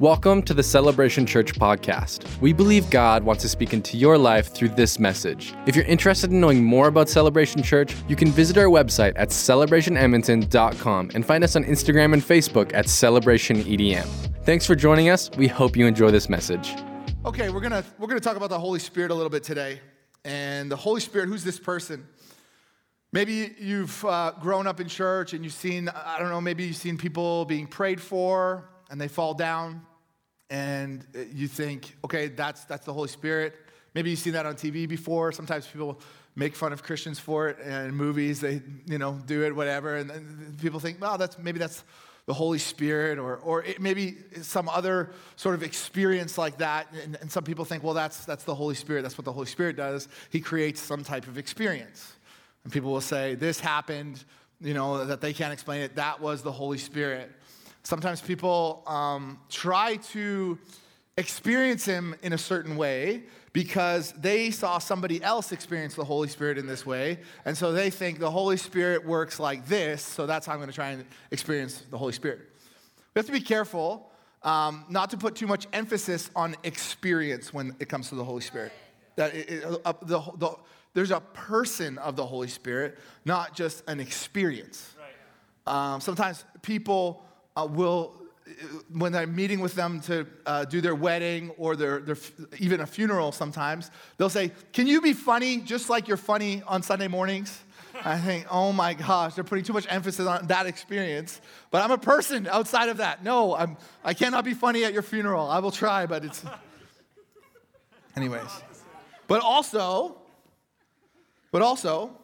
Welcome to the Celebration Church podcast. We believe God wants to speak into your life through this message. If you're interested in knowing more about Celebration Church, you can visit our website at celebrationedmonton.com and find us on Instagram and Facebook at celebrationedm. Thanks for joining us. We hope you enjoy this message. Okay, we're gonna we're gonna talk about the Holy Spirit a little bit today, and the Holy Spirit. Who's this person? Maybe you've uh, grown up in church and you've seen I don't know. Maybe you've seen people being prayed for and they fall down and uh, you think, okay, that's, that's the Holy Spirit. Maybe you've seen that on TV before. Sometimes people make fun of Christians for it and in movies, they, you know, do it, whatever. And people think, well, that's, maybe that's the Holy Spirit or, or maybe some other sort of experience like that. And, and some people think, well, that's, that's the Holy Spirit. That's what the Holy Spirit does. He creates some type of experience. And people will say, this happened, you know, that they can't explain it. That was the Holy Spirit. Sometimes people um, try to experience Him in a certain way because they saw somebody else experience the Holy Spirit in this way. And so they think the Holy Spirit works like this, so that's how I'm going to try and experience the Holy Spirit. We have to be careful um, not to put too much emphasis on experience when it comes to the Holy Spirit. That it, it, uh, the, the, there's a person of the Holy Spirit, not just an experience. Um, sometimes people uh, will, when I'm meeting with them to uh, do their wedding or their, their, even a funeral sometimes, they'll say, Can you be funny just like you're funny on Sunday mornings? I think, oh my gosh, they're putting too much emphasis on that experience. But I'm a person outside of that. No, I'm, I cannot be funny at your funeral. I will try, but it's. Anyways. But also, but also,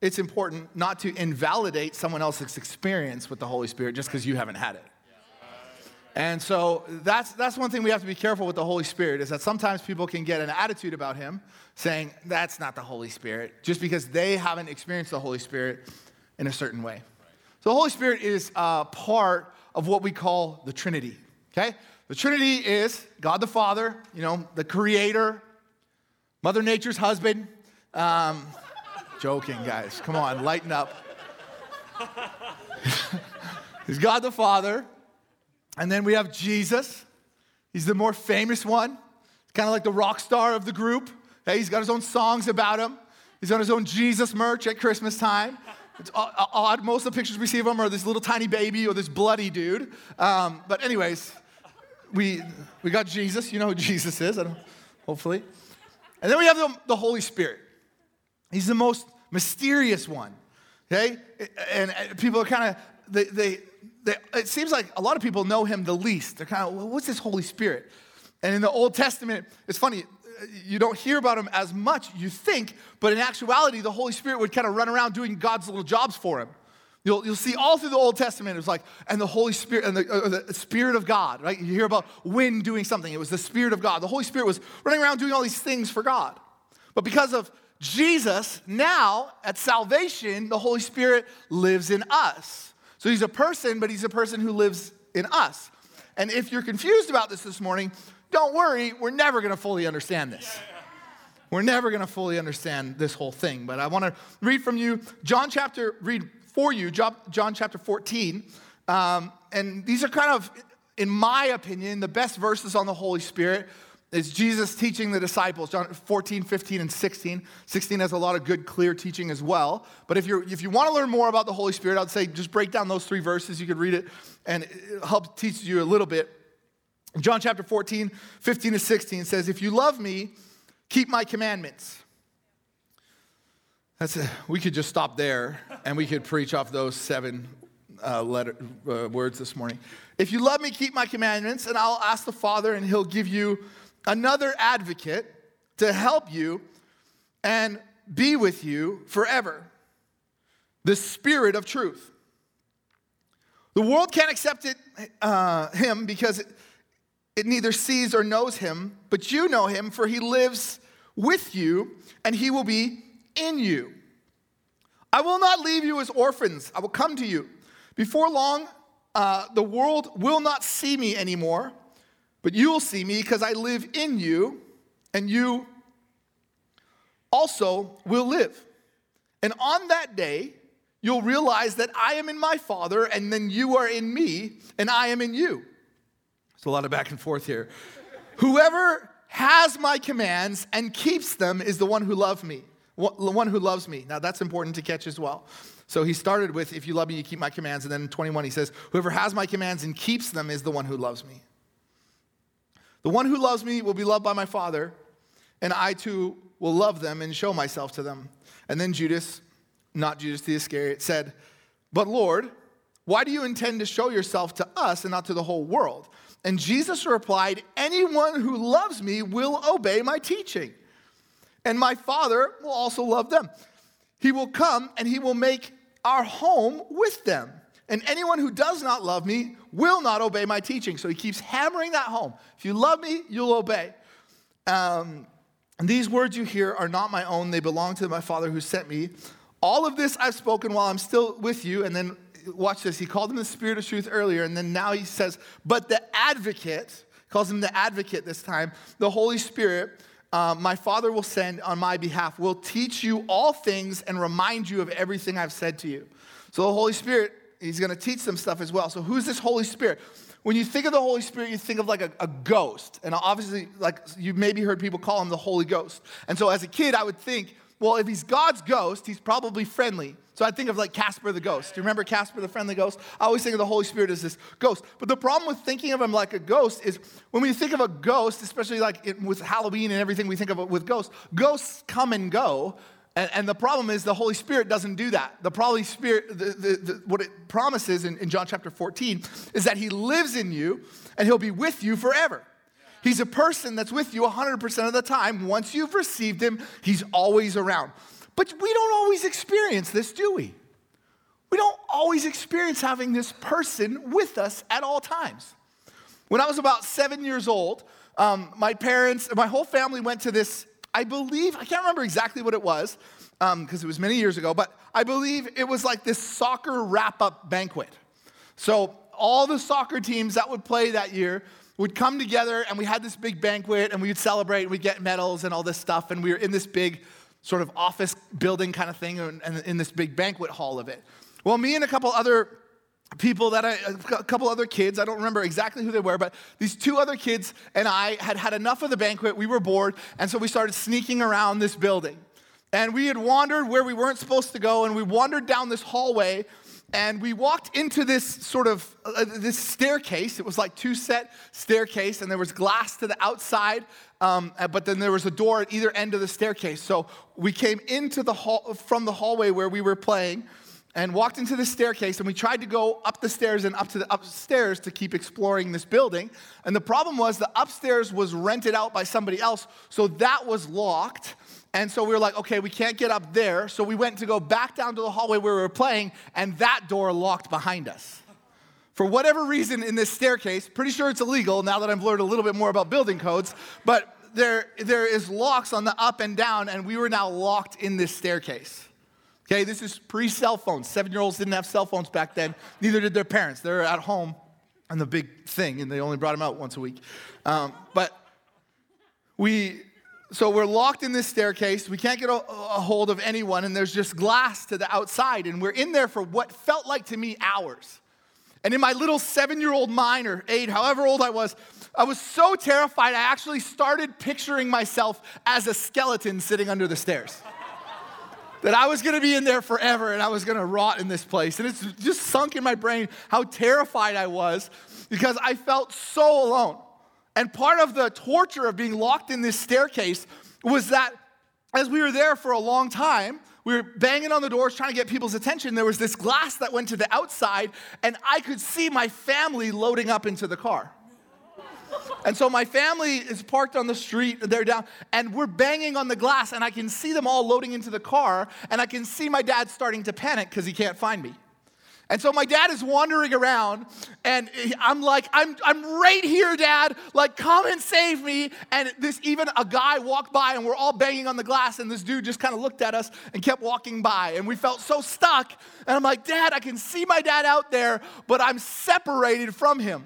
it's important not to invalidate someone else's experience with the Holy Spirit just because you haven't had it. And so that's, that's one thing we have to be careful with the Holy Spirit is that sometimes people can get an attitude about him saying, that's not the Holy Spirit, just because they haven't experienced the Holy Spirit in a certain way. So the Holy Spirit is a part of what we call the Trinity, okay? The Trinity is God the Father, you know, the creator, Mother Nature's husband, um, Joking, guys. Come on, lighten up. He's God the Father. And then we have Jesus. He's the more famous one. Kind of like the rock star of the group. Hey, he's got his own songs about him. He's on his own Jesus merch at Christmas time. It's odd. Most of the pictures we see of him are this little tiny baby or this bloody dude. Um, but, anyways, we, we got Jesus. You know who Jesus is, hopefully. And then we have the, the Holy Spirit. He's the most mysterious one. Okay? And people are kind of, they, they, they, it seems like a lot of people know him the least. They're kind of, well, what's this Holy Spirit? And in the Old Testament, it's funny, you don't hear about him as much, you think, but in actuality, the Holy Spirit would kind of run around doing God's little jobs for him. You'll, you'll see all through the Old Testament, it's like, and the Holy Spirit, and the, uh, the Spirit of God, right? You hear about wind doing something, it was the Spirit of God. The Holy Spirit was running around doing all these things for God. But because of Jesus, now at salvation, the Holy Spirit lives in us. So he's a person, but he's a person who lives in us. And if you're confused about this this morning, don't worry, we're never gonna fully understand this. We're never gonna fully understand this whole thing. But I wanna read from you, John chapter, read for you, John, John chapter 14. Um, and these are kind of, in my opinion, the best verses on the Holy Spirit is Jesus teaching the disciples, John 14, 15, and 16. 16 has a lot of good, clear teaching as well. But if, you're, if you want to learn more about the Holy Spirit, I'd say just break down those three verses. You could read it and it helps teach you a little bit. John chapter 14, 15 to 16 says, If you love me, keep my commandments. That's a, we could just stop there and we could preach off those seven uh, letter, uh, words this morning. If you love me, keep my commandments, and I'll ask the Father, and he'll give you another advocate to help you and be with you forever the Spirit of truth. The world can't accept it, uh, him because it, it neither sees or knows him, but you know him, for he lives with you and he will be in you. I will not leave you as orphans, I will come to you. Before long, uh, the world will not see me anymore but you will see me because I live in you, and you also will live. And on that day, you'll realize that I am in my Father, and then you are in me, and I am in you. There's a lot of back and forth here. Whoever has my commands and keeps them is the one who loves me. One who loves me. Now that's important to catch as well. So he started with, if you love me, you keep my commands. And then in 21, he says, whoever has my commands and keeps them is the one who loves me. The one who loves me will be loved by my Father, and I too will love them and show myself to them. And then Judas, not Judas the Iscariot, said, But Lord, why do you intend to show yourself to us and not to the whole world? And Jesus replied, Anyone who loves me will obey my teaching, and my Father will also love them. He will come and he will make our home with them. And anyone who does not love me will not obey my teaching. So he keeps hammering that home. If you love me, you'll obey. Um, and these words you hear are not my own, they belong to my Father who sent me. All of this I've spoken while I'm still with you. And then watch this. He called him the Spirit of truth earlier. And then now he says, But the advocate, calls him the advocate this time, the Holy Spirit, uh, my Father will send on my behalf, will teach you all things and remind you of everything I've said to you. So the Holy Spirit, he's going to teach them stuff as well. So who's this Holy Spirit? When you think of the Holy Spirit, you think of like a, a, ghost. And obviously, like you've maybe heard people call him the Holy Ghost. And so as a kid, I would think, well, if he's God's ghost, he's probably friendly. So I think of like Casper the ghost. Do you remember Casper the friendly ghost? I always think of the Holy Spirit as this ghost. But the problem with thinking of him like a ghost is when we think of a ghost, especially like it, with Halloween and everything we think of it with ghosts, ghosts come and go. And, and, the problem is the Holy Spirit doesn't do that. The Holy Spirit, the, the, the, what it promises in, in John chapter 14 is that He lives in you and He'll be with you forever. He's a person that's with you 100% of the time. Once you've received Him, He's always around. But we don't always experience this, do we? We don't always experience having this person with us at all times. When I was about seven years old, um, my parents, my whole family went to this I believe, I can't remember exactly what it was, because um, it was many years ago, but I believe it was like this soccer wrap up banquet. So all the soccer teams that would play that year would come together and we had this big banquet and we would celebrate and we'd get medals and all this stuff and we were in this big sort of office building kind of thing and, and in this big banquet hall of it. Well, me and a couple other people that I, a couple other kids, I don't remember exactly who they were, but these two other kids and I had had enough of the banquet. We were bored, and so we started sneaking around this building. And we had wandered where we weren't supposed to go, and we wandered down this hallway, and we walked into this sort of uh, this staircase. It was like two set staircase, and there was glass to the outside, um, uh, but then there was a door at either end of the staircase. So we came into the hall from the hallway where we were playing and walked into the staircase and we tried to go up the stairs and up to the upstairs to keep exploring this building. And the problem was the upstairs was rented out by somebody else so that was locked. And so we were like okay we can't get up there. So we went to go back down to the hallway where we were playing and that door locked behind us. For whatever reason in this staircase pretty sure it's illegal now that i've learned a little bit more about building codes but there, there is locks on the up and down and we were now locked in this staircase Okay, this is pre cell phones. Seven year olds didn't have cell phones back then, neither did their parents. They're at home on the big thing, and they only brought them out once a week. Um, but we, so we're locked in this staircase. We can't get a, a, hold of anyone, and there's just glass to the outside, and we're in there for what felt like to me hours. And in my little seven year old mind, or eight, however old I was, I was so terrified, I actually started picturing myself as a skeleton sitting under the stairs that I was gonna be in there forever and I was gonna rot in this place. And it's just sunk in my brain how terrified I was because I felt so alone. And part of the torture of being locked in this staircase was that as we were there for a long time, we were banging on the doors trying to get people's attention. There was this glass that went to the outside, and I could see my family loading up into the car. And so my family is parked on the street, they're down, and we're banging on the glass, and I can see them all loading into the car, and I can see my dad starting to panic because he can't find me. And so my dad is wandering around, and I'm like, I'm, I'm right here, dad. Like, come and save me. And this, even a guy walked by, and we're all banging on the glass, and this dude just kind of looked at us and kept walking by. And we felt so stuck. And I'm like, Dad, I can see my dad out there, but I'm separated from him.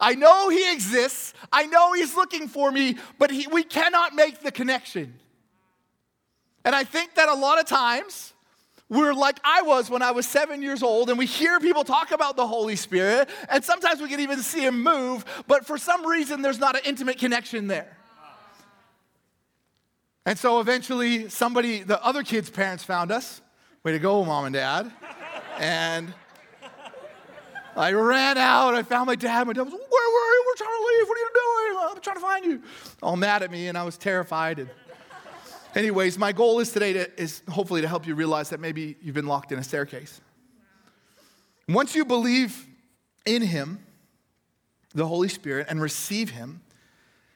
I know He exists. I know He's looking for me, but he, we cannot make the connection. And I think that a lot of times we're like I was when I was seven years old, and we hear people talk about the Holy Spirit, and sometimes we can even see Him move, but for some reason, there's not an intimate connection there. And so eventually, somebody, the other kid's parents found us. Way to go, mom and dad. And I ran out. I found my dad. My dad was, Where were you? We're trying to leave. What are you doing? I'm trying to find you. All mad at me, and I was terrified. And anyways, my goal is today to, is hopefully to help you realize that maybe you've been locked in a staircase. Once you believe in Him, the Holy Spirit, and receive Him,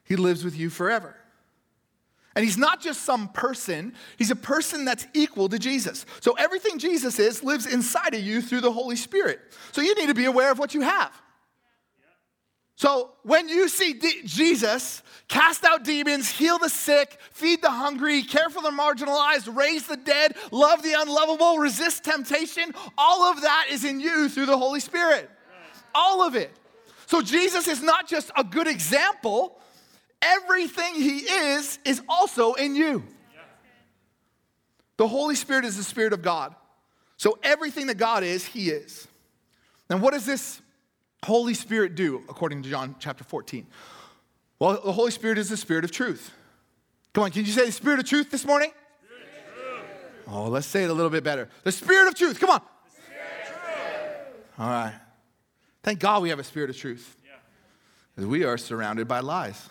He lives with you forever. And he's not just some person, he's a person that's equal to Jesus. So everything Jesus is lives inside of you through the Holy Spirit. So you need to be aware of what you have. So when you see D- Jesus cast out demons, heal the sick, feed the hungry, care for the marginalized, raise the dead, love the unlovable, resist temptation, all of that is in you through the Holy Spirit. All of it. So Jesus is not just a good example, everything he is is also in you. The Holy Spirit is the Spirit of God. So everything that God is, he is. And what does this Holy Spirit do, according to John chapter 14? Well, the Holy Spirit is the Spirit of truth. Come on, can you say the Spirit of truth this morning? Oh, let's say it a little bit better. The Spirit of truth, come on. All right. Thank God we have a Spirit of truth. Because we are surrounded by lies.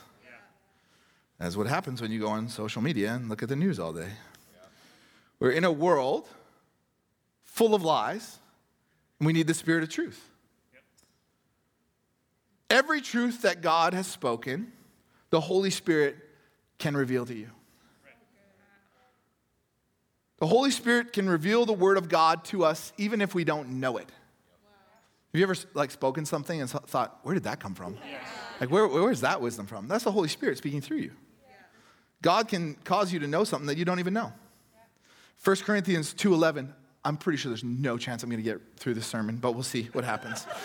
That's what happens when you go on social media and look at the news all day. We're in a world full of lies, and we need the spirit of truth. Every truth that God has spoken, the Holy Spirit can reveal to you. The Holy Spirit can reveal the Word of God to us even if we don't know it. Have you ever like spoken something and thought, where did that come from? Like, where, where's that wisdom from? That's the Holy Spirit speaking through you. God can cause you to know something that you don't even know. 1 Corinthians 2.11, I'm pretty sure there's no chance I'm going to get through this sermon, but we'll see what happens.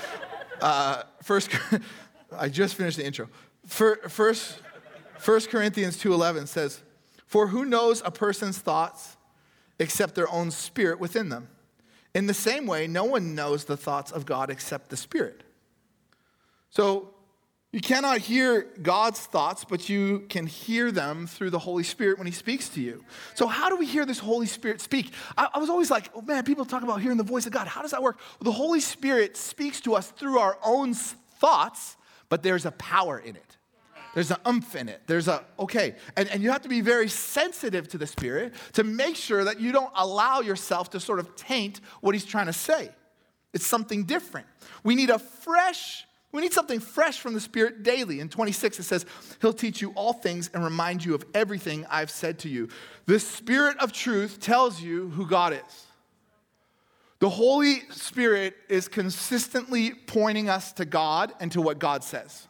Uh, first, I just finished the intro. First, 1 Corinthians 2.11 says, For who knows a person's thoughts except their own spirit within them? In the same way, no one knows the thoughts of God except the Spirit. So you cannot hear God's thoughts, but you can hear them through the Holy Spirit when He speaks to you. So, how do we hear this Holy Spirit speak? I, I was always like, oh man, people talk about hearing the voice of God. How does that work? Well, the Holy Spirit speaks to us through our own thoughts, but there's a power in it. There's an umph in it. There's a, okay. And, and you have to be very sensitive to the Spirit to make sure that you don't allow yourself to sort of taint what He's trying to say. It's something different. We need a fresh we need something fresh from the Spirit daily. In 26, it says, He'll teach you all things and remind you of everything I've said to you. The Spirit of truth tells you who God is. The Holy Spirit is consistently pointing us to God and to what God says.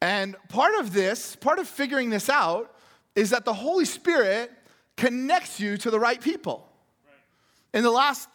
And part of this, part of figuring this out, is that the Holy Spirit connects you to the right people. In the last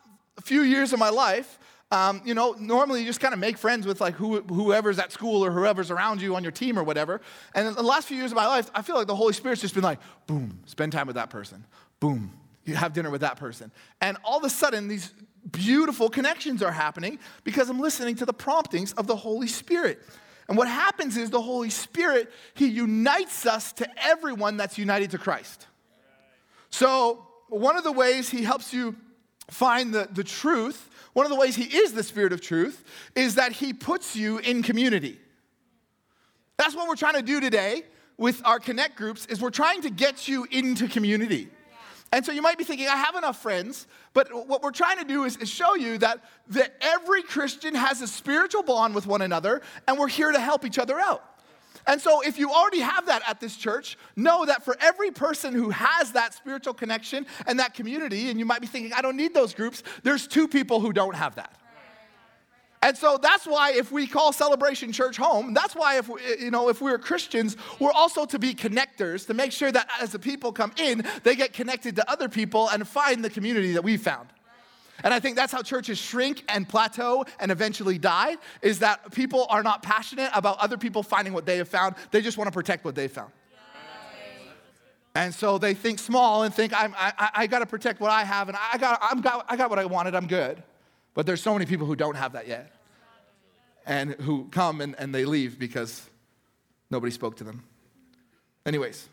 few years of my life, um, you know, normally you just kind of make friends with like who, whoever's at school or whoever's around you on your team or whatever. And the last few years of my life, I feel like the Holy Spirit's just been like, boom, spend time with that person. Boom, you have dinner with that person. And all of a sudden, these beautiful connections are happening because I'm listening to the promptings of the Holy Spirit. And what happens is the Holy Spirit, He unites us to everyone that's united to Christ. So, one of the ways He helps you find the, the truth one of the ways he is the spirit of truth is that he puts you in community. That's what we're trying to do today with our connect groups is we're trying to get you into community. And so you might be thinking, I have enough friends, but what we're trying to do is, is, show you that, that every Christian has a spiritual bond with one another, and we're here to help each other out. And so, if you already have that at this church, know that for every person who has that spiritual connection and that community, and you might be thinking, I don't need those groups, there's two people who don't have that. And so that's why if we call Celebration Church home, that's why if we, you know if we're Christians, we're also to be connectors to make sure that as the people come in, they get connected to other people and find the community that we found. And I think that's how churches shrink and plateau and eventually die is that people are not passionate about other people finding what they have found. They just want to protect what they found. And so they think small and think, I'm, I, I got to protect what I have, and I got, I'm got, I got what I wanted, I'm good. But there's so many people who don't have that yet, and who come and, and they leave because nobody spoke to them. Anyways,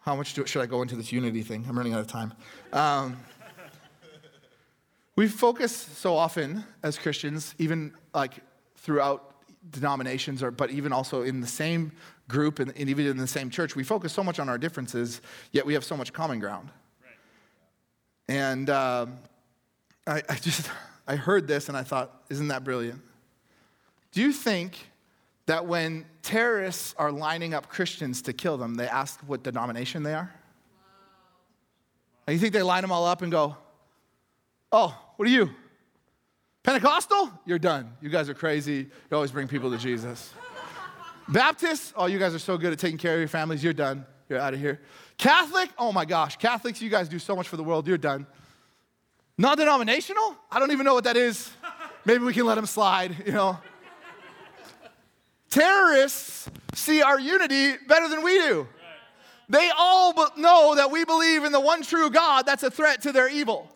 how much do, should I go into this unity thing? I'm running out of time. Um, we focus so often as Christians, even like throughout denominations, or but even also in the same group and, and even in the same church, we focus so much on our differences, yet we have so much common ground. Right. And uh, I, I just I heard this and I thought, isn't that brilliant? Do you think that when terrorists are lining up Christians to kill them, they ask what denomination they are? And you think they line them all up and go, Oh, what are you? Pentecostal? You're done. You guys are crazy. You always bring people to Jesus. Baptists? Oh, you guys are so good at taking care of your families. You're done. You're out of here. Catholic? Oh my gosh. Catholics, you guys do so much for the world. You're done. Non denominational? I don't even know what that is. Maybe we can let them slide, you know. Terrorists see our unity better than we do. They all know that we believe in the one true God that's a threat to their evil.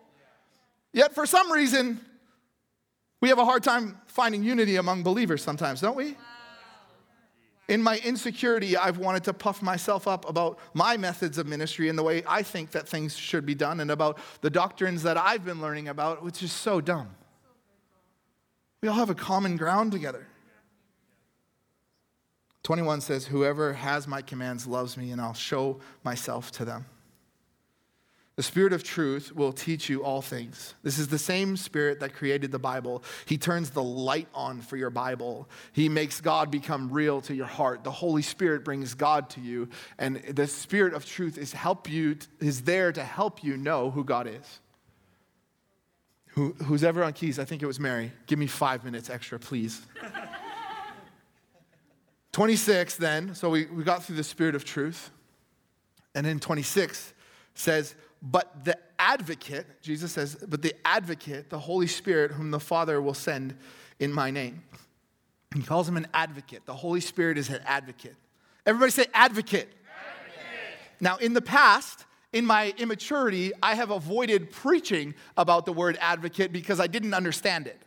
Yet for some reason, we have a hard time finding unity among believers sometimes, don't we? In my insecurity, I've wanted to puff myself up about my methods of ministry and the way I think that things should be done and about the doctrines that I've been learning about, which is so dumb. We all have a common ground together. 21 says, Whoever has my commands loves me, and I'll show myself to them. The Spirit of truth will teach you all things. This is the same Spirit that created the Bible. He turns the light on for your Bible. He makes God become real to your heart. The Holy Spirit brings God to you, and the Spirit of truth is help you is there to help you know who God is. Who, who's ever on keys? I think it was Mary. Give me five minutes extra, please. 26 then, so we, we got through the Spirit of truth. And then 26 says, but the advocate, Jesus says, but the advocate, the Holy Spirit, whom the Father will send in my name. He calls him an advocate. The Holy Spirit is an advocate. Everybody say advocate. advocate. Now, in the past, in my immaturity, I have avoided preaching about the word advocate because I didn't understand it.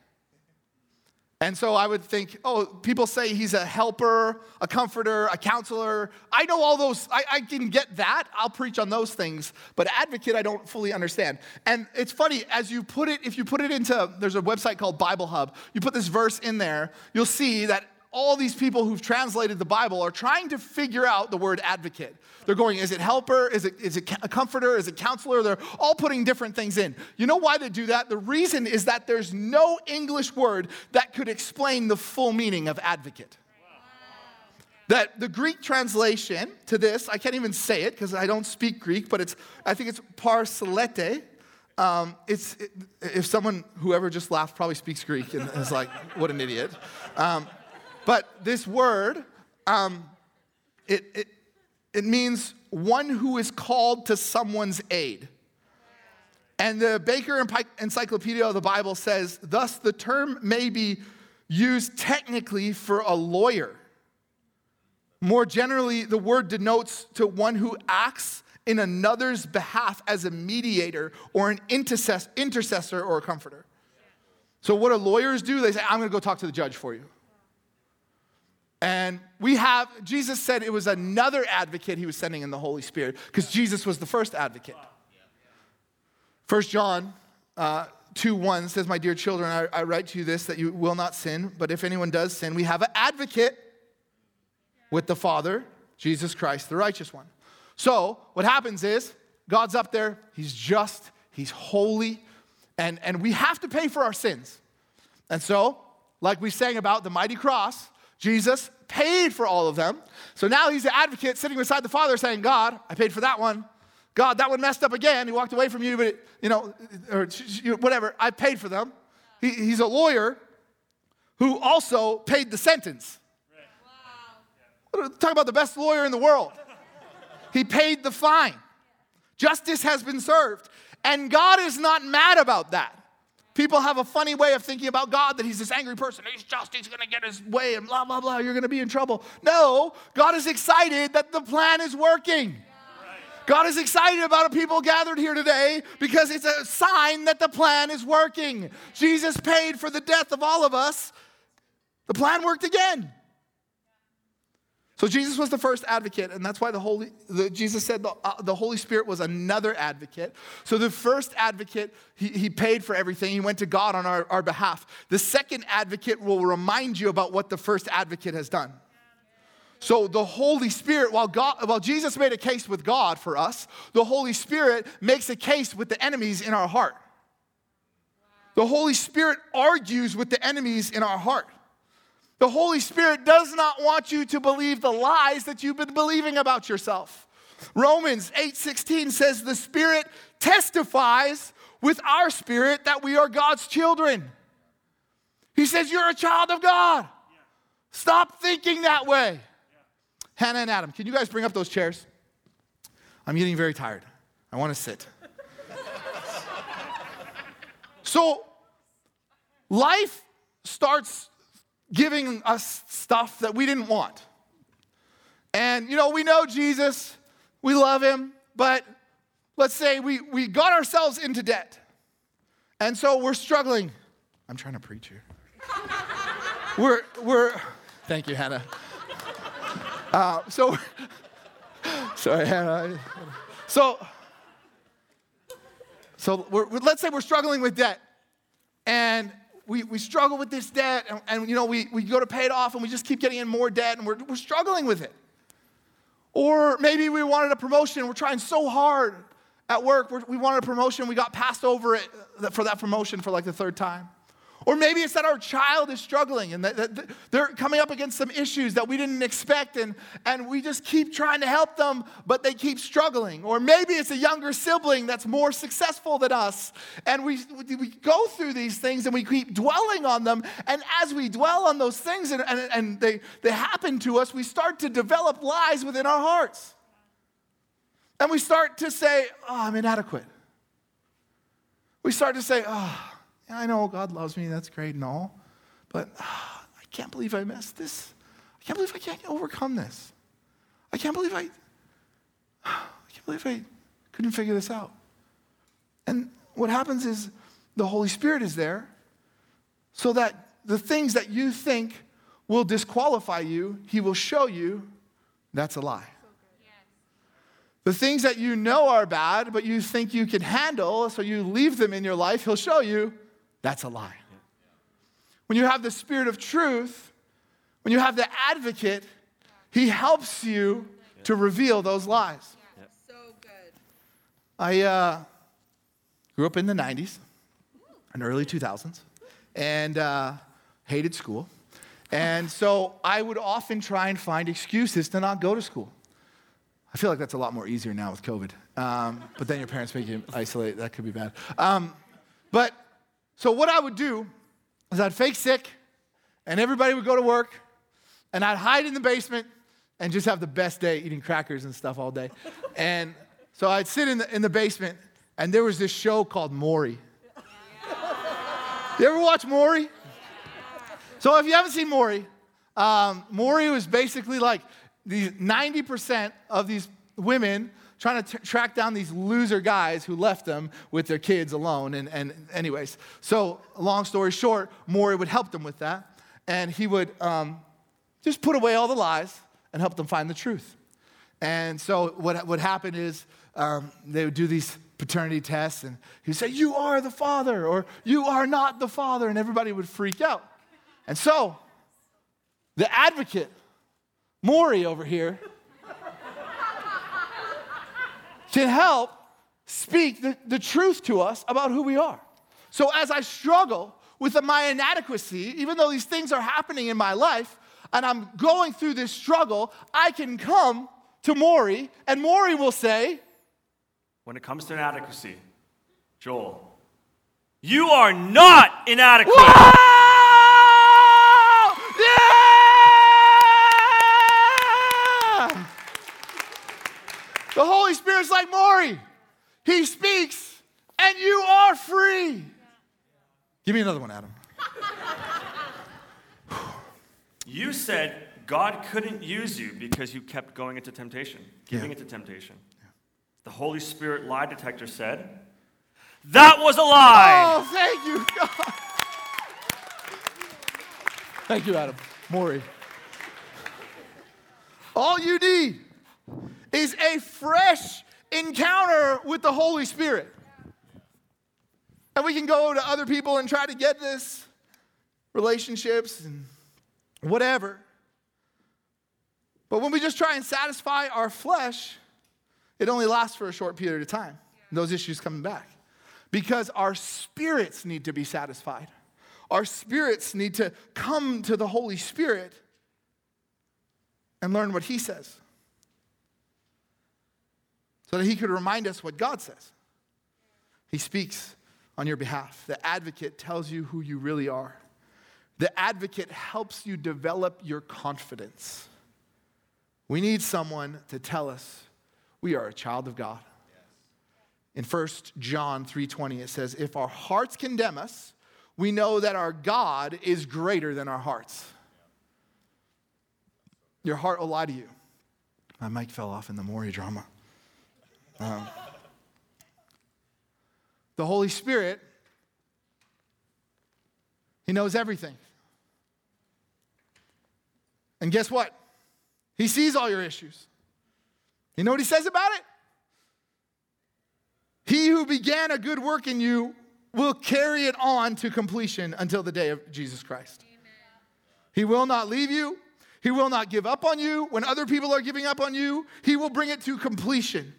And so I would think, oh, people say he's a helper, a comforter, a counselor. I know all those, I, I, can get that. I'll preach on those things. But advocate, I don't fully understand. And it's funny, as you put it, if you put it into, there's a website called Bible Hub, you put this verse in there, you'll see that all these people who've translated the Bible are trying to figure out the word advocate. They're going, is it helper? Is it, is it a comforter? Is it counselor? They're all putting different things in. You know why they do that? The reason is that there's no English word that could explain the full meaning of advocate. That the Greek translation to this, I can't even say it because I don't speak Greek, but it's, I think it's parselete. Um, it's, it, if someone, whoever just laughed, probably speaks Greek and is like, what an idiot. Um, but this word, um, it, it, it means one who is called to someone's aid. And the Baker Encyclopedia of the Bible says, thus the term may be used technically for a lawyer. More generally, the word denotes to one who acts in another's behalf as a mediator or an intercessor or a comforter. So, what do lawyers do? They say, I'm going to go talk to the judge for you. And we have, Jesus said it was another advocate he was sending in the Holy Spirit because Jesus was the first advocate. First John uh, 2 1 says, My dear children, I, I write to you this that you will not sin, but if anyone does sin, we have an advocate with the Father, Jesus Christ, the righteous one. So what happens is God's up there, He's just, He's holy, and, and we have to pay for our sins. And so, like we sang about the mighty cross, Jesus paid for all of them. So now he's the advocate sitting beside the Father saying, God, I paid for that one. God, that one messed up again. He walked away from you, but, it, you know, or whatever. I paid for them. He, he's a lawyer who also paid the sentence. Wow. Talk about the best lawyer in the world. He paid the fine. Justice has been served. And God is not mad about that. People have a funny way of thinking about God that he's this angry person. He's just, he's going to get his way and blah, blah, blah. You're going to be in trouble. No, God is excited that the plan is working. God is excited about a people gathered here today because it's a sign that the plan is working. Jesus paid for the death of all of us. The plan worked again. So Jesus was the first advocate, and that's why the Holy the, Jesus said the, uh, the Holy Spirit was another advocate. So the first advocate, he, he paid for everything. He went to God on our, our behalf. The second advocate will remind you about what the first advocate has done. So the Holy Spirit, while God, while Jesus made a case with God for us, the Holy Spirit makes a case with the enemies in our heart. The Holy Spirit argues with the enemies in our heart. The Holy Spirit does not want you to believe the lies that you've been believing about yourself. Romans 8:16 says the Spirit testifies with our spirit that we are God's children. He says you're a child of God. Stop thinking that way. Hannah and Adam, can you guys bring up those chairs? I'm getting very tired. I want to sit. so, life starts giving us stuff that we didn't want. And, you know, we know Jesus, we love him, but let's say we, we got ourselves into debt. And so we're struggling. I'm trying to preach here. we're, we're, thank you, Hannah. Uh, so, sorry, Hannah. So, so we're, let's say we're struggling with debt. And we, we struggle with this debt and, and, you know we, we go to pay it off and we just keep getting in more debt and we're, we're struggling with it. Or maybe we wanted a promotion we're trying so hard at work we wanted a promotion we got passed over it uh, for that promotion for like the third time or maybe it's that our child is struggling and that, they're coming up against some issues that we didn't expect, and, and we just keep trying to help them, but they keep struggling. Or maybe it's a younger sibling that's more successful than us, and we, we go through these things and we keep dwelling on them. And as we dwell on those things and, and, and they, they happen to us, we start to develop lies within our hearts. And we start to say, Oh, I'm inadequate. We start to say, Oh, I know God loves me, that's great and all, but uh, I can't believe I missed this. I can't believe I can't overcome this. I can't believe I, I can't believe I couldn't figure this out. And what happens is the Holy Spirit is there so that the things that you think will disqualify you, He will show you that's a lie. The things that you know are bad, but you think you can handle, so you leave them in your life, He'll show you that's a lie. When you have the Spirit of truth, when you have the advocate, he helps you to reveal those lies. So good. I uh, grew up in the 90s and early 2000s and uh, hated school. And so I would often try and find excuses to not go to school. I feel like that's a lot more easier now with COVID. Um, but then your parents make you isolate. That could be bad. Um, but so what I would do is I'd fake sick, and everybody would go to work, and I'd hide in the basement and just have the best day eating crackers and stuff all day. and so I'd sit in the, in the basement, and there was this show called Maury. you ever watch Maury? So if you haven't seen Maury, um, Maury was basically like these 90% of these women trying to t- track down these loser guys who left them with their kids alone. And, and anyways, so long story short, Maury would help them with that. And he would um, just put away all the lies and help them find the truth. And so what would happen is um, they would do these paternity tests and he'd say, You are the father, or You are not the father. And everybody would freak out. And so the advocate, Maury over here, to help speak the, the truth to us about who we are. So as I struggle with my inadequacy, even though these things are happening in my life, and I'm going through this struggle, I can come to Maury, and Maury will say, When it comes to inadequacy, Joel, you are not inadequate. Whoa! The Holy He speaks, and you are free. Give me another one, Adam. you said God couldn't use you because you kept going into temptation, giving yeah. into temptation. Yeah. the Holy Spirit lie detector said, That was a lie! Oh, thank you, God. Thank you, Adam. Maury. All you need is a fresh encounter with the Holy Spirit. And we can go to other people and try to get this relationships and whatever. But when we just try and satisfy our flesh, it only lasts for a short period of time. Those issues coming back. Because our spirits need to be satisfied. Our spirits need to come to the Holy Spirit and learn what He says. So that He could remind us what God says. He speaks on your behalf. The advocate tells you who you really are. The advocate helps you develop your confidence. We need someone to tell us we are a child of God. In 1 John 3:20 it says if our hearts condemn us, we know that our God is greater than our hearts. Your heart will lie to you. My mic fell off in the Maury drama. Um, the Holy Spirit, He knows everything. And guess what? He sees all your issues. You know what He says about it? He who began a good work in you will carry it on to completion until the day of Jesus Christ. Amen. He will not leave you. He will not give up on you when other people are giving up on you. He will bring it to completion.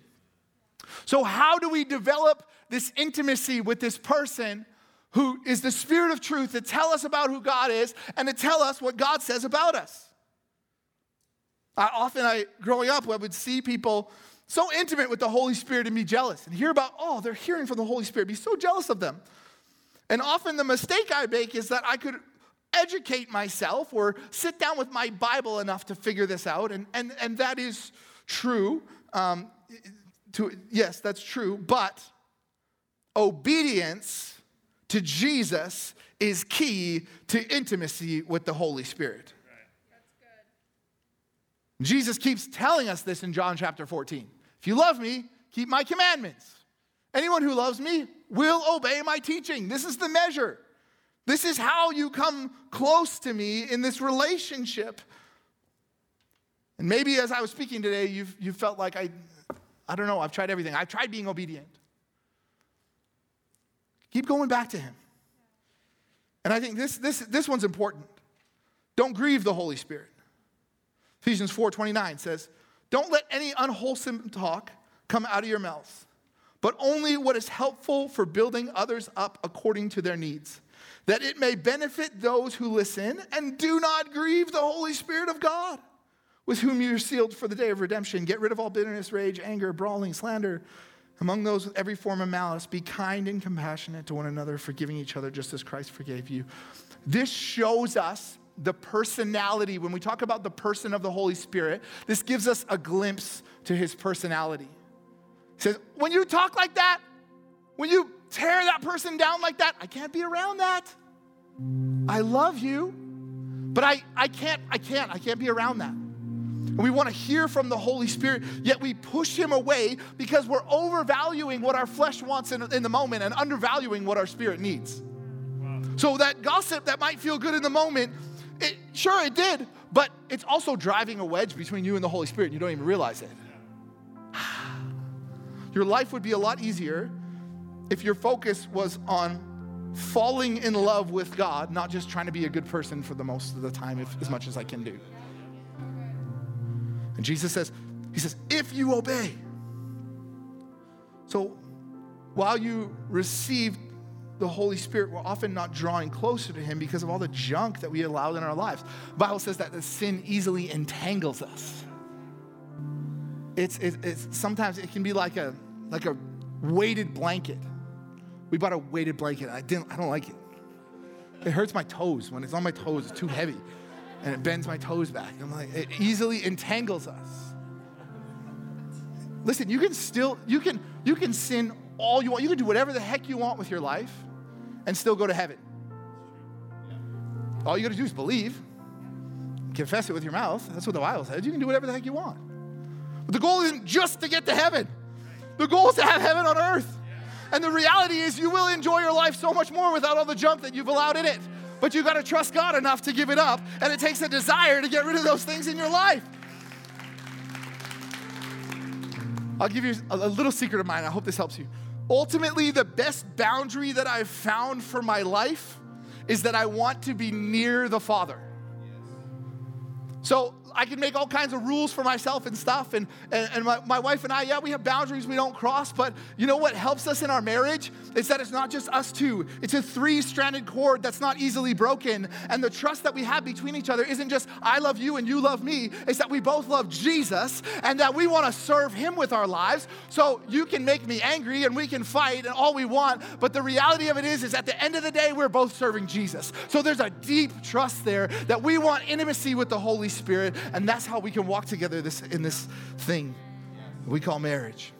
So, how do we develop this intimacy with this person who is the spirit of truth to tell us about who God is and to tell us what God says about us? I, often, I growing up, I would see people so intimate with the Holy Spirit and be jealous and hear about, oh, they're hearing from the Holy Spirit, be so jealous of them. And often the mistake I make is that I could educate myself or sit down with my Bible enough to figure this out. And, and, and that is true. Um, to, yes, that's true. But obedience to Jesus is key to intimacy with the Holy Spirit. Jesus keeps telling us this in John chapter 14. If you love me, keep my commandments. Anyone who loves me will obey my teaching. This is the measure. This is how you come close to me in this relationship. And maybe as I was speaking today, you've, you felt like I, I don't know, I've tried everything. I've tried being obedient. Keep going back to Him. And I think this, this, this one's important. Don't grieve the Holy Spirit. Ephesians 4:29 says, "Don't let any unwholesome talk come out of your mouths, but only what is helpful for building others up according to their needs, that it may benefit those who listen, and do not grieve the Holy Spirit of God, with whom you are sealed for the day of redemption. Get rid of all bitterness, rage, anger, brawling, slander, among those with every form of malice. Be kind and compassionate to one another, forgiving each other just as Christ forgave you." This shows us the personality, when we talk about the person of the Holy Spirit, this gives us a glimpse to his personality. He says, when you talk like that, when you tear that person down like that, I can't be around that. I love you, but I, I can't, I can't, I can't be around that. We want to hear from the Holy Spirit, yet we push him away because we're overvaluing what our flesh wants in, in the moment and undervaluing what our spirit needs. Wow. So that gossip that might feel good in the moment it, sure, it did, but it's also driving a wedge between you and the Holy Spirit, and you don't even realize it. Your life would be a lot easier if your focus was on falling in love with God, not just trying to be a good person for the most of the time, if, as much as I can do. And Jesus says, He says, if you obey. So while you receive the Holy Spirit, we're often not drawing closer to Him because of all the junk that we allow in our lives. The Bible says that the sin easily entangles us. It's, it's, it's sometimes it can be like a like a weighted blanket. We bought a weighted blanket. I didn't. I don't like it. It hurts my toes when it's on my toes. It's too heavy, and it bends my toes back. I'm like, it easily entangles us. Listen, you can still you can you can sin all you want. You can do whatever the heck you want with your life and still go to heaven. All you got to do is believe, confess it with your mouth. That's what the Bible says. You can do whatever the heck you want. But the goal isn't just to get to heaven. The goal is to have heaven on earth. And the reality is, you will enjoy your life so much more without all the junk that you've allowed in it. But you've got to trust God enough to give it up. And it takes a desire to get rid of those things in your life. I'll give you a, little secret of mine. I hope this helps you. Ultimately, the best boundary that I've found for my life is that I want to be near the Father. So I can make all kinds of rules for myself and stuff. And, and, and my, my wife and I, yeah, we have boundaries we don't cross. But you know what helps us in our marriage? Is that it's not just us two, it's a three stranded cord that's not easily broken. And the trust that we have between each other isn't just I love you and you love me, it's that we both love Jesus and that we want to serve him with our lives. So you can make me angry and we can fight and all we want. But the reality of it is, is at the end of the day, we're both serving Jesus. So there's a deep trust there that we want intimacy with the Holy Spirit and that's how we can walk together this, in this thing we call marriage.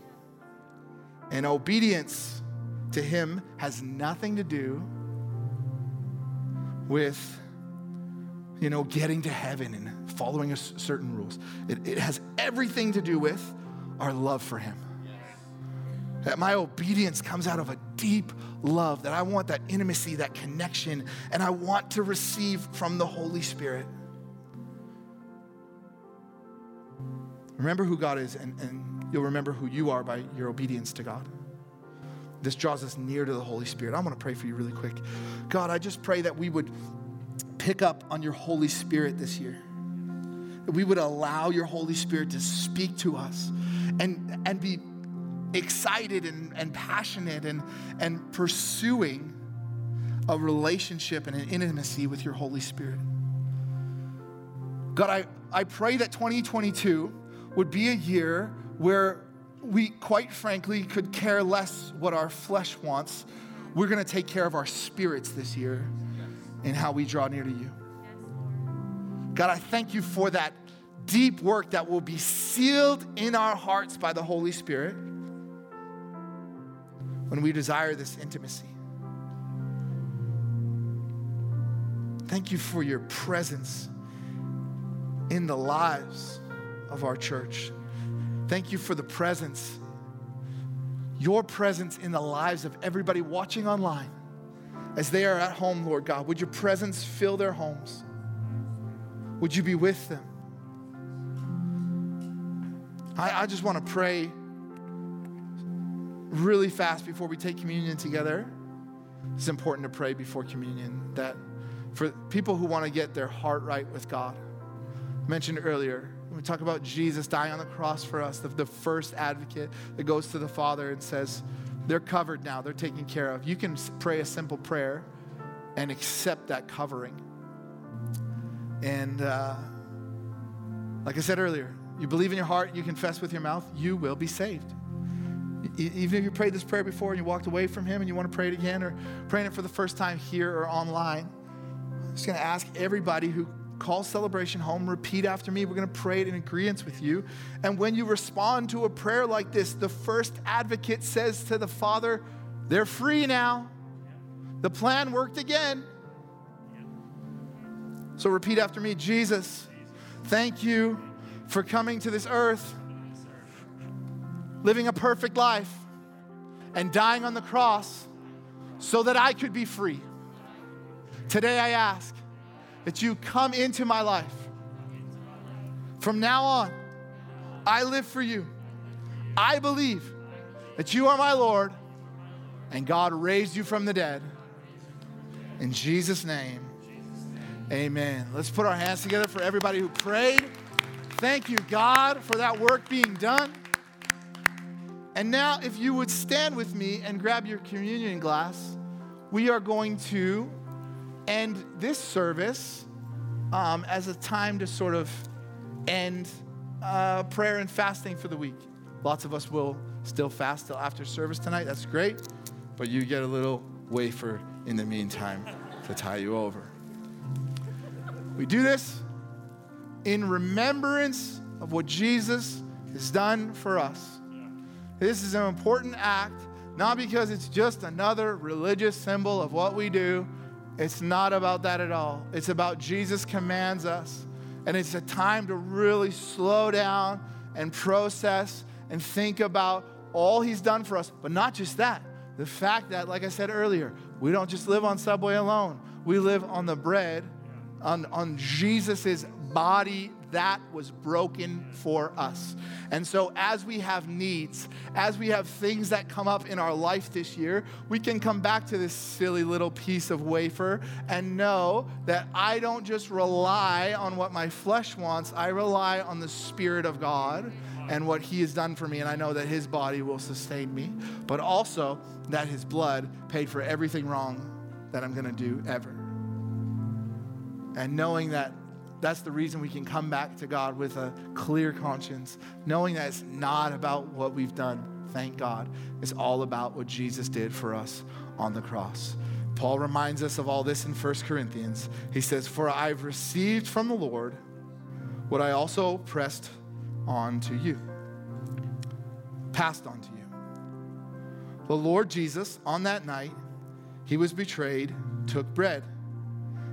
And obedience to Him has nothing to do with, you know, getting to heaven and following certain rules. It, it has everything to do with our love for Him. That my obedience comes out of a deep love, that I want that intimacy, that connection, and I want to receive from the Holy Spirit. Remember who God is, and, and you'll remember who you are by your obedience to God. This draws us near to the Holy Spirit. I want to pray for you really quick. God, I just pray that we would pick up on your Holy Spirit this year. That we would allow your Holy Spirit to speak to us and, and be excited and, and passionate and, and pursuing a relationship and an intimacy with your Holy Spirit. God, I, I pray that 2022 would be a year where we, quite frankly, could care less what our flesh wants. We're going to take care of our spirits this year and how we draw near to you. God, I thank you for that deep work that will be sealed in our hearts by the Holy Spirit when we desire this intimacy. Thank you for your presence in the lives of our church. Thank you for the presence, your presence in the lives of everybody watching online as they are at home, Lord God. Would your presence fill their homes? Would you be with them? I, I just want to pray really fast before we take communion together. It's important to pray before communion that for people who want to get their heart right with God, I mentioned earlier, we talk about Jesus dying on the cross for us, the, the first advocate that goes to the Father and says, They're covered now, they're taken care of. You can pray a simple prayer and accept that covering. And uh, like I said earlier, you believe in your heart, you confess with your mouth, you will be saved. Even if you prayed this prayer before and you walked away from Him and you want to pray it again or praying it for the first time here or online, I'm just going to ask everybody who call celebration home, repeat after me. We're going to pray it in agreement with you. And when you respond to a prayer like this, the first advocate says to the Father, They're free now. The plan worked again. So repeat after me Jesus, thank you for coming to this earth, living a perfect life, and dying on the cross so that I could be free. Today I ask that you come into my life. From now on, I live for you. I believe that you are my Lord and God raised you from the dead. In Jesus' name, amen. Let's put our hands together for everybody who prayed. Thank you, God, for that work being done. And now, if you would stand with me and grab your communion glass, we are going to end this service um, as a time to sort of end uh, prayer and fasting for the week. Lots of us will still fast till after service tonight. That's great. But you get a little wafer in the meantime to tie you over. We do this in remembrance of what Jesus has done for us. This is an important act, not because it's just another religious symbol of what we do it's not about that at all. It's about Jesus commands us. And it's a time to really slow down and process and think about all He's done for us. But not just that, the fact that, like I said earlier, we don't just live on Subway alone, we live on the bread, on, on Jesus' body that was broken for us. And so, as we have needs, as we have things that come up in our life this year, we can come back to this silly little piece of wafer and know that I don't just rely on what my flesh wants, I rely on the Spirit of God and what He has done for me. And I know that His body will sustain me, but also that His blood paid for everything wrong that I'm gonna do ever. And knowing that that's the reason we can come back to God with a clear conscience, knowing that it's not about what we've done. Thank God. It's all about what Jesus did for us on the cross. Paul reminds us of all this in 1 Corinthians. He says, For I've received from the Lord what I also pressed on to you, passed on to you. The Lord Jesus, on that night, he was betrayed, took bread.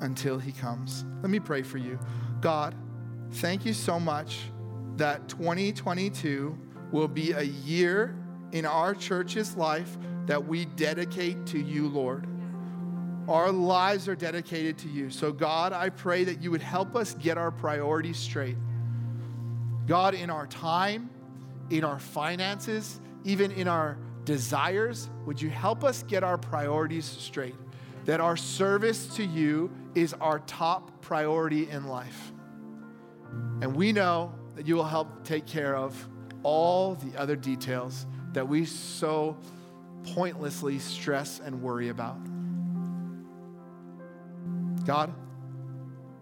until he comes. Let me pray for you. God, thank you so much that 2022 will be a year in our church's life that we dedicate to you, Lord. Our lives are dedicated to you. So, God, I pray that you would help us get our priorities straight. God, in our time, in our finances, even in our desires, would you help us get our priorities straight? That our service to you is our top priority in life. And we know that you will help take care of all the other details that we so pointlessly stress and worry about. God,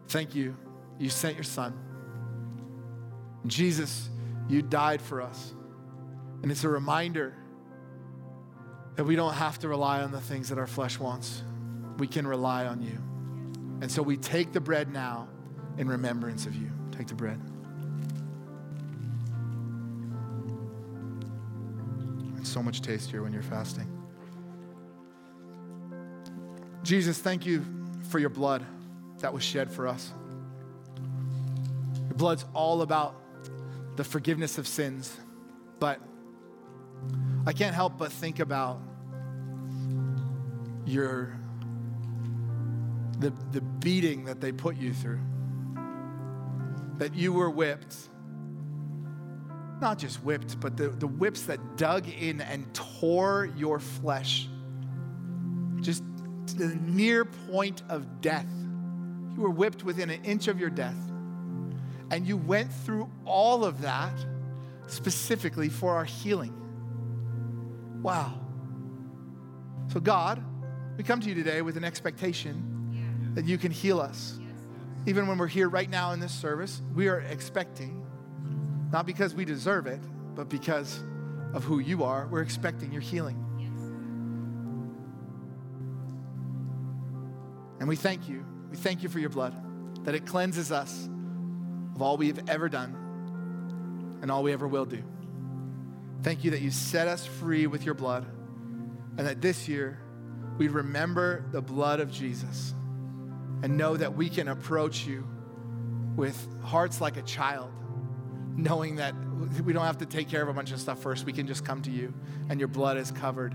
thank you. You sent your son. Jesus, you died for us. And it's a reminder that we don't have to rely on the things that our flesh wants. We can rely on you. And so we take the bread now in remembrance of you. Take the bread. It's so much tastier when you're fasting. Jesus, thank you for your blood that was shed for us. Your blood's all about the forgiveness of sins, but I can't help but think about your the, the beating that they put you through. That you were whipped. Not just whipped, but the, the whips that dug in and tore your flesh. Just to the near point of death. You were whipped within an inch of your death. And you went through all of that specifically for our healing. Wow. So, God, we come to you today with an expectation that you can heal us. Even when we're here right now in this service, we are expecting, not because we deserve it, but because of who you are, we're expecting your healing. And we thank you. We thank you for your blood, that it cleanses us of all we have ever done and all we ever will do. Thank you that you set us free with your blood, and that this year we remember the blood of Jesus and know that we can approach you with hearts like a child, knowing that we don't have to take care of a bunch of stuff first. We can just come to you, and your blood has covered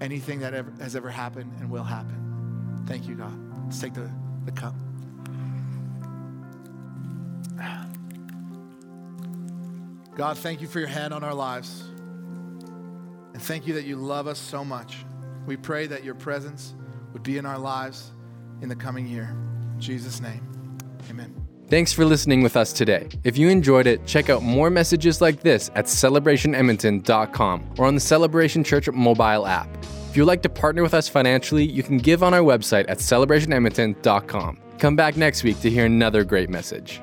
anything that ever, has ever happened and will happen. Thank you, God. Let's take the, the cup. God, thank you for your hand on our lives. And thank you that you love us so much. We pray that your presence would be in our lives in the coming year. In Jesus' name, amen. Thanks for listening with us today. If you enjoyed it, check out more messages like this at celebrationedmonton.com or on the Celebration Church mobile app. If you'd like to partner with us financially, you can give on our website at celebrationedmonton.com. Come back next week to hear another great message.